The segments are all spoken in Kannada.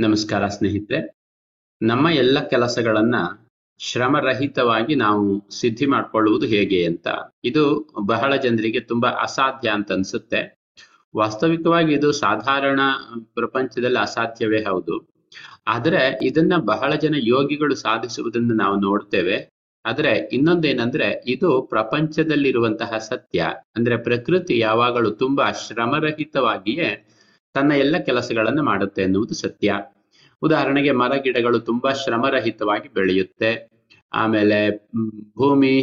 ನಮಸ್ಕಾರ ಸ್ನೇಹಿತರೆ, ನಮ್ಮ ಎಲ್ಲ ಕೆಲಸಗಳನ್ನ ಶ್ರಮರಹಿತವಾಗಿ ನಾವು ಸಿದ್ಧಿ ಮಾಡ್ಕೊಳ್ಳುವುದು ಹೇಗೆ ಅಂತ. ಇದು ಬಹಳ ಜನರಿಗೆ ತುಂಬಾ ಅಸಾಧ್ಯ ಅಂತ ಅನ್ಸುತ್ತೆ. ವಾಸ್ತವಿಕವಾಗಿ ಇದು ಸಾಧಾರಣ ಪ್ರಪಂಚದಲ್ಲಿ ಅಸಾಧ್ಯವೇ ಹೌದು. ಆದ್ರೆ ಇದನ್ನ ಬಹಳ ಜನ ಯೋಗಿಗಳು ಸಾಧಿಸುವುದನ್ನು ನಾವು ನೋಡ್ತೇವೆ. ಆದ್ರೆ ಇನ್ನೊಂದೇನಂದ್ರೆ, ಇದು ಪ್ರಪಂಚದಲ್ಲಿರುವಂತಹ ಸತ್ಯ. ಅಂದ್ರೆ ಪ್ರಕೃತಿ ಯಾವಾಗಲೂ ತುಂಬಾ ಶ್ರಮರಹಿತವಾಗಿಯೇ ತನ್ನ ಎಲ್ಲ ಕೆಲಸಗಳನ್ನು ಮಾಡುತ್ತೆ ಎನ್ನುವುದು ಸತ್ಯ. ಉದಾಹರಣೆಗೆ ಮರ ಗಿಡಗಳು ತುಂಬಾ ಶ್ರಮರಹಿತವಾಗಿ ಬೆಳೆಯುತ್ತೆ. ಆಮೇಲೆ ಭೂಮಿ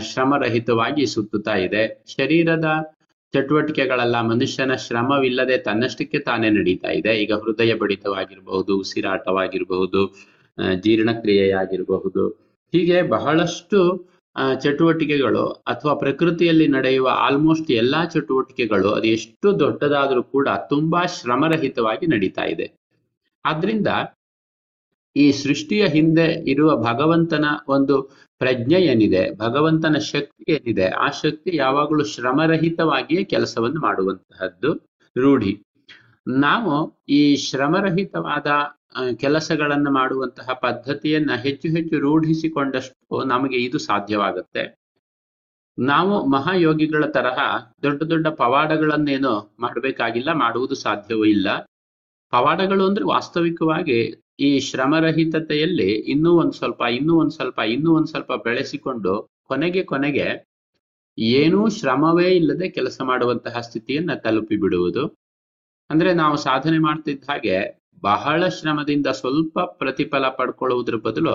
ಶ್ರಮರಹಿತವಾಗಿ ಸುತ್ತುತ್ತಾ ಇದೆ. ಶರೀರದ ಚಟುವಟಿಕೆಗಳೆಲ್ಲ ಮನುಷ್ಯನ ಶ್ರಮವಿಲ್ಲದೆ ತನ್ನಷ್ಟಕ್ಕೆ ತಾನೇ ನಡೀತಾ ಇದೆ. ಈಗ ಹೃದಯ ಬಡಿತವಾಗಿರಬಹುದು ಉಸಿರಾಟವಾಗಿರಬಹುದು ಜೀರ್ಣಕ್ರಿಯೆಯಾಗಿರಬಹುದು. ಹೀಗೆ ಬಹಳಷ್ಟು ಚಟುವಟಿಕೆಗಳು ಅಥವಾ ಪ್ರಕೃತಿಯಲ್ಲಿ ನಡೆಯುವ ಆಲ್ಮೋಸ್ಟ್ ಎಲ್ಲಾ ಚಟುವಟಿಕೆಗಳು ಅದು ಎಷ್ಟು ದೊಡ್ಡದಾದರೂ ಕೂಡ ತುಂಬಾ ಶ್ರಮರಹಿತವಾಗಿ ನಡೀತಾ ಇದೆ. ಆದ್ರಿಂದ ಈ ಸೃಷ್ಟಿಯ ಹಿಂದೆ ಇರುವ ಭಗವಂತನ ಒಂದು ಪ್ರಜ್ಞೆ ಏನಿದೆ, ಭಗವಂತನ ಶಕ್ತಿ ಏನಿದೆ, ಆ ಶಕ್ತಿ ಯಾವಾಗಲೂ ಶ್ರಮರಹಿತವಾಗಿಯೇ ಕೆಲಸವನ್ನು ಮಾಡುವಂತಹದ್ದು ರೂಢಿ. ನಾವು ಈ ಶ್ರಮರಹಿತವಾದ ಕೆಲಸಗಳನ್ನು ಮಾಡುವಂತಹ ಪದ್ಧತಿಯನ್ನ ಹೆಚ್ಚು ಹೆಚ್ಚು ರೂಢಿಸಿಕೊಂಡಷ್ಟು ನಮಗೆ ಇದು ಸಾಧ್ಯವಾಗುತ್ತೆ. ನಾವು ಮಹಾಯೋಗಿಗಳ ತರಹ ದೊಡ್ಡ ದೊಡ್ಡ ಪವಾಡಗಳನ್ನೇನೋ ಮಾಡಬೇಕಾಗಿಲ್ಲ, ಮಾಡುವುದು ಸಾಧ್ಯವೂ ಇಲ್ಲ. ಪವಾಡಗಳು ಅಂದ್ರೆ ವಾಸ್ತವಿಕವಾಗಿ ಈ ಶ್ರಮರಹಿತತೆಯಲ್ಲಿ ಇನ್ನೂ ಒಂದ್ ಸ್ವಲ್ಪ, ಇನ್ನೂ ಒಂದ್ ಸ್ವಲ್ಪ, ಇನ್ನೂ ಒಂದ್ ಸ್ವಲ್ಪ ಬೆಳೆಸಿಕೊಂಡು ಕೊನೆಗೆ ಕೊನೆಗೆ ಏನೂ ಶ್ರಮವೇ ಇಲ್ಲದೆ ಕೆಲಸ ಮಾಡುವಂತಹ ಸ್ಥಿತಿಯನ್ನ ತಲುಪಿ ಬಿಡುವುದು ಅಂದ್ರೆ ನಾವು ಸಾಧನೆ ಮಾಡ್ತಿದ್ದ ಹಾಗೆ ಬಹಳ ಶ್ರಮದಿಂದ ಸ್ವಲ್ಪ ಪ್ರತಿಫಲ ಪಡ್ಕೊಳ್ಳುವುದ್ರ ಬದಲು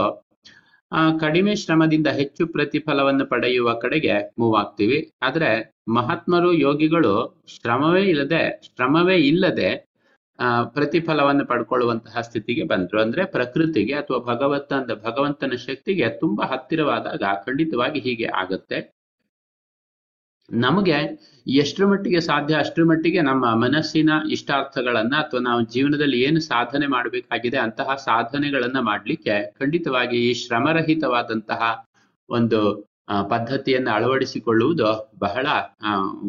ಆ, ಕಡಿಮೆ ಶ್ರಮದಿಂದ ಹೆಚ್ಚು ಪ್ರತಿಫಲವನ್ನು ಪಡೆಯುವ ಕಡೆಗೆ ಮೂವ್ ಆಗ್ತೀವಿ. ಆದ್ರೆ ಮಹಾತ್ಮರು ಯೋಗಿಗಳು ಶ್ರಮವೇ ಇಲ್ಲದೆ ಶ್ರಮವೇ ಇಲ್ಲದೆ ಪ್ರತಿಫಲವನ್ನು ಪಡ್ಕೊಳ್ಳುವಂತಹ ಸ್ಥಿತಿಗೆ ಬಂದ್ರು. ಅಂದ್ರೆ ಪ್ರಕೃತಿಗೆ ಅಥವಾ ಭಗವಂತ ಭಗವಂತನ ಶಕ್ತಿಗೆ ತುಂಬಾ ಹತ್ತಿರವಾದಾಗ ಖಂಡಿತವಾಗಿ ಹೀಗೆ ಆಗತ್ತೆ. ನಮಗೆ ಎಷ್ಟರ ಮಟ್ಟಿಗೆ ಸಾಧ್ಯ, ಅಷ್ಟರ ಮಟ್ಟಿಗೆ ನಮ್ಮ ಮನಸ್ಸಿನ ಇಷ್ಟಾರ್ಥಗಳನ್ನ ಅಥವಾ ನಾವು ಜೀವನದಲ್ಲಿ ಏನು ಸಾಧನೆ ಮಾಡಬೇಕಾಗಿದೆ ಅಂತಹ ಸಾಧನೆಗಳನ್ನ ಮಾಡಲಿಕ್ಕೆ ಖಂಡಿತವಾಗಿ ಈ ಶ್ರಮರಹಿತವಾದಂತಹ ಒಂದು ಪದ್ಧತಿಯನ್ನು ಅಳವಡಿಸಿಕೊಳ್ಳುವುದು ಬಹಳ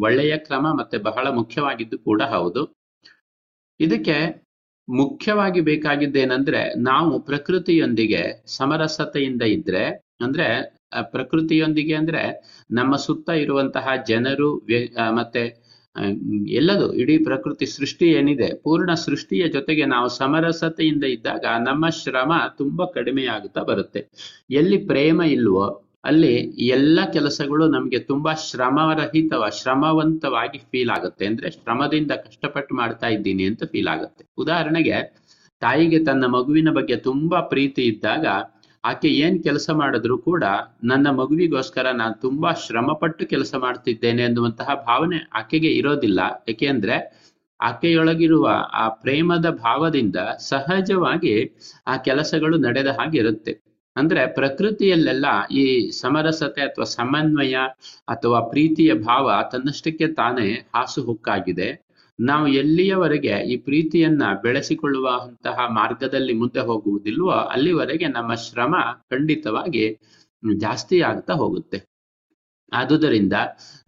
ಒಳ್ಳೆಯ ಕ್ರಮ ಮತ್ತೆ ಬಹಳ ಮುಖ್ಯವಾಗಿದ್ದು ಕೂಡ ಹೌದು. ಇದಕ್ಕೆ ಮುಖ್ಯವಾಗಿ ಬೇಕಾಗಿದ್ದೇನೆಂದ್ರೆ ನಾವು ಪ್ರಕೃತಿಯೊಂದಿಗೆ ಸಮರಸತೆಯಿಂದ ಇದ್ರೆ ಅಂದ್ರೆ ಪ್ರಕೃತಿಯೊಂದಿಗೆ ಅಂದ್ರೆ, ನಮ್ಮ ಸುತ್ತ ಇರುವಂತಹ ಜನರು ಮತ್ತೆ ಎಲ್ಲದು, ಇಡೀ ಪ್ರಕೃತಿ ಸೃಷ್ಟಿ ಏನಿದೆ, ಪೂರ್ಣ ಸೃಷ್ಟಿಯ ಜೊತೆಗೆ ನಾವು ಸಮರಸತೆಯಿಂದ ಇದ್ದಾಗ ನಮ್ಮ ಶ್ರಮ ತುಂಬಾ ಕಡಿಮೆ ಆಗುತ್ತಾ ಬರುತ್ತೆ. ಎಲ್ಲಿ ಪ್ರೇಮ ಇಲ್ವೋ, ಅಲ್ಲಿ ಎಲ್ಲ ಕೆಲಸಗಳು ನಮಗೆ ತುಂಬಾ ಶ್ರಮರಹಿತವ, ಶ್ರಮವಂತವಾಗಿ ಫೀಲ್ ಆಗುತ್ತೆ. ಅಂದ್ರೆ, ಶ್ರಮದಿಂದ ಕಷ್ಟಪಟ್ಟು ಮಾಡ್ತಾ ಇದ್ದೀನಿ ಅಂತ ಫೀಲ್ ಆಗುತ್ತೆ. ಉದಾಹರಣೆಗೆ, ತಾಯಿಗೆ ತನ್ನ ಮಗುವಿನ ಬಗ್ಗೆ ತುಂಬಾ ಪ್ರೀತಿ ಇದ್ದಾಗ ಆಕೆ ಏನ್ ಕೆಲಸ ಮಾಡಿದ್ರು ಕೂಡ ನನ್ನ ಮಗುವಿಗೋಸ್ಕರ ನಾನು ತುಂಬಾ ಶ್ರಮಪಟ್ಟು ಕೆಲಸ ಮಾಡ್ತಿದ್ದೇನೆ ಅನ್ನುವಂತಹ ಭಾವನೆ ಆಕೆಗೆ ಇರೋದಿಲ್ಲ. ಯಾಕೆಂದ್ರೆ ಆಕೆಯೊಳಗಿರುವ ಆ ಪ್ರೇಮದ ಭಾವದಿಂದ ಸಹಜವಾಗಿ ಆ ಕೆಲಸಗಳು ನಡೆದ ಹಾಗೆ ಇರುತ್ತೆ. ಅಂದ್ರೆ ಪ್ರಕೃತಿಯಲ್ಲೆಲ್ಲ ಈ ಸಮರಸತೆ ಅಥವಾ ಸಮನ್ವಯ ಅಥವಾ ಪ್ರೀತಿಯ ಭಾವ ತನ್ನಷ್ಟಕ್ಕೆ ತಾನೇ ಹಾಸುಹೊಕ್ಕಾಗಿದೆ ನಾವು ಎಲ್ಲಿಯವರೆಗೆ ಈ ಪ್ರೀತಿಯನ್ನ ಬೆಳೆಸಿಕೊಳ್ಳುವಂತಹ ಮಾರ್ಗದಲ್ಲಿ ಮುಂದೆ ಹೋಗುವುದಿಲ್ವೋ ಅಲ್ಲಿವರೆಗೆ ನಮ್ಮ ಶ್ರಮ ಖಂಡಿತವಾಗಿ ಜಾಸ್ತಿ ಆಗ್ತಾ ಹೋಗುತ್ತೆ. ಆದುದರಿಂದ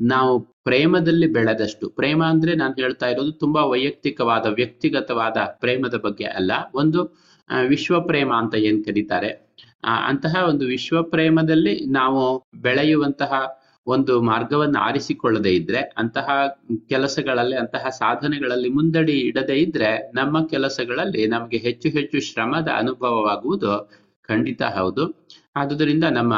ನಾವು ಪ್ರೇಮದಲ್ಲಿ ಬೆಳೆದಷ್ಟು, ಪ್ರೇಮ ಅಂದ್ರೆ ನಾನು ಹೇಳ್ತಾ ಇರೋದು ತುಂಬಾ ವೈಯಕ್ತಿಕವಾದ, ವ್ಯಕ್ತಿಗತವಾದ ಪ್ರೇಮದ ಬಗ್ಗೆ ಅಲ್ಲ, ಒಂದು ವಿಶ್ವ ಪ್ರೇಮ ಅಂತ ಏನ್ ಕರೀತಾರೆ? ಅಂತಹ ಒಂದು ವಿಶ್ವ ಪ್ರೇಮದಲ್ಲಿ ನಾವು ಬೆಳೆಯುವಂತಹ ಒಂದು ಮಾರ್ಗವನ್ನು ಆರಿಸಿಕೊಳ್ಳದೆ ಇದ್ರೆ, ಅಂತಹ ಕೆಲಸಗಳಲ್ಲಿ, ಅಂತಹ ಸಾಧನೆಗಳಲ್ಲಿ ಮುಂದಡಿ ಇಡದೆ ಇದ್ರೆ, ನಮ್ಮ ಕೆಲಸಗಳಲ್ಲಿ ನಮಗೆ ಹೆಚ್ಚು ಹೆಚ್ಚು ಶ್ರಮದ ಅನುಭವವಾಗುವುದು ಖಂಡಿತ ಹೌದು. ಆದುದರಿಂದ ನಮ್ಮ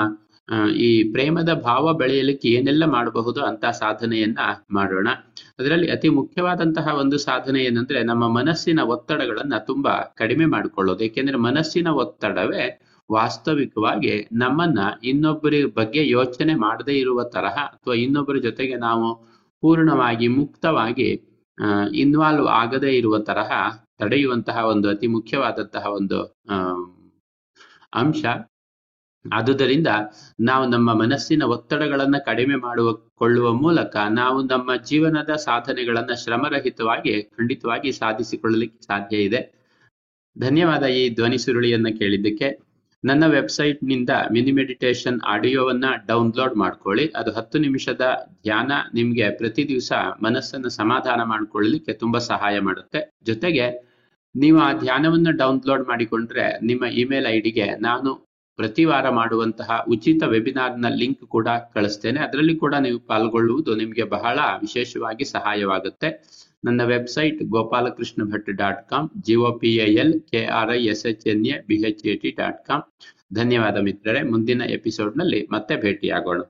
ಈ ಪ್ರೇಮದ ಭಾವ ಬೆಳೆಯಲಿಕ್ಕೆ ಏನೆಲ್ಲ ಮಾಡಬಹುದು ಅಂತ ಸಾಧನೆಯನ್ನ ಮಾಡೋಣ. ಅದರಲ್ಲಿ ಅತಿ ಮುಖ್ಯವಾದಂತಹ ಒಂದು ಸಾಧನೆ ಏನಂದ್ರೆ, ನಮ್ಮ ಮನಸ್ಸಿನ ಒತ್ತಡಗಳನ್ನ ತುಂಬಾ ಕಡಿಮೆ ಮಾಡಿಕೊಳ್ಳೋದು. ಏಕೆಂದ್ರೆ ಮನಸ್ಸಿನ ಒತ್ತಡವೇ ವಾಸ್ತವಿಕವಾಗಿ ನಮ್ಮನ್ನ ಇನ್ನೊಬ್ಬರ ಬಗ್ಗೆ ಯೋಚನೆ ಮಾಡದೇ ಇರುವ ತರಹ ಅಥವಾ ಇನ್ನೊಬ್ಬರ ಜೊತೆಗೆ ನಾವು ಪೂರ್ಣವಾಗಿ ಮುಕ್ತವಾಗಿ ಇನ್ವಾಲ್ವ್ ಆಗದೇ ಇರುವ ತರಹ ತಡೆಯುವಂತಹ ಒಂದು ಅತಿ ಮುಖ್ಯವಾದಂತಹ ಒಂದು ಅಂಶ. ಆದುದರಿಂದ ನಾವು ನಮ್ಮ ಮನಸ್ಸಿನ ಒತ್ತಡಗಳನ್ನ ಕಡಿಮೆ ಮಾಡುವ, ಕೊಳ್ಳುವ ಮೂಲಕ ನಾವು ನಮ್ಮ ಜೀವನದ ಸಾಧನೆಗಳನ್ನ ಶ್ರಮರಹಿತವಾಗಿ, ಖಂಡಿತವಾಗಿ ಸಾಧಿಸಿಕೊಳ್ಳಲಿಕ್ಕೆ ಸಾಧ್ಯ ಇದೆ. ಧನ್ಯವಾದ ಈ ಧ್ವನಿ ಸುರುಳಿಯನ್ನ ಕೇಳಿದ್ದಕ್ಕೆ. ನನ್ನ ವೆಬ್ಸೈಟ್ನಿಂದ ಮಿನಿ ಮೆಡಿಟೇಷನ್ ಆಡಿಯೋವನ್ನ ಡೌನ್ಲೋಡ್ ಮಾಡ್ಕೊಳ್ಳಿ. ಅದು ಹತ್ತು ನಿಮಿಷದ ಧ್ಯಾನ ನಿಮ್ಗೆ ಪ್ರತಿ ದಿವಸ ಮನಸ್ಸನ್ನು ಸಮಾಧಾನ ಮಾಡ್ಕೊಳ್ಳಲಿಕ್ಕೆ ತುಂಬಾ ಸಹಾಯ ಮಾಡುತ್ತೆ. ಜೊತೆಗೆ ನೀವು ಆ ಧ್ಯಾನವನ್ನು ಡೌನ್ಲೋಡ್ ಮಾಡಿಕೊಂಡ್ರೆ ನಿಮ್ಮ ಇಮೇಲ್ ಐ ಡಿಗೆ ನಾನು ಪ್ರತಿ ವಾರ ಮಾಡುವಂತಹ ಉಚಿತ ವೆಬಿನಾರ್ನ ಲಿಂಕ್ ಕೂಡ ಕಳಿಸ್ತೇನೆ. ಅದರಲ್ಲಿ ಕೂಡ ನೀವು ಪಾಲ್ಗೊಳ್ಳುವುದು ನಿಮಗೆ ಬಹಳ ವಿಶೇಷವಾಗಿ ಸಹಾಯವಾಗುತ್ತೆ. ನನ್ನ website Gopalakrishna Bhat dot com G O P L K R I S H N A B H A T dot com ಧನ್ಯವಾದ ಮಿತ್ರರೇ, ಮುಂದಿನ ಎಪಿಸೋಡ್ನಲ್ಲಿ ಮತ್ತೆ ಭೇಟಿಯಾಗೋಣ.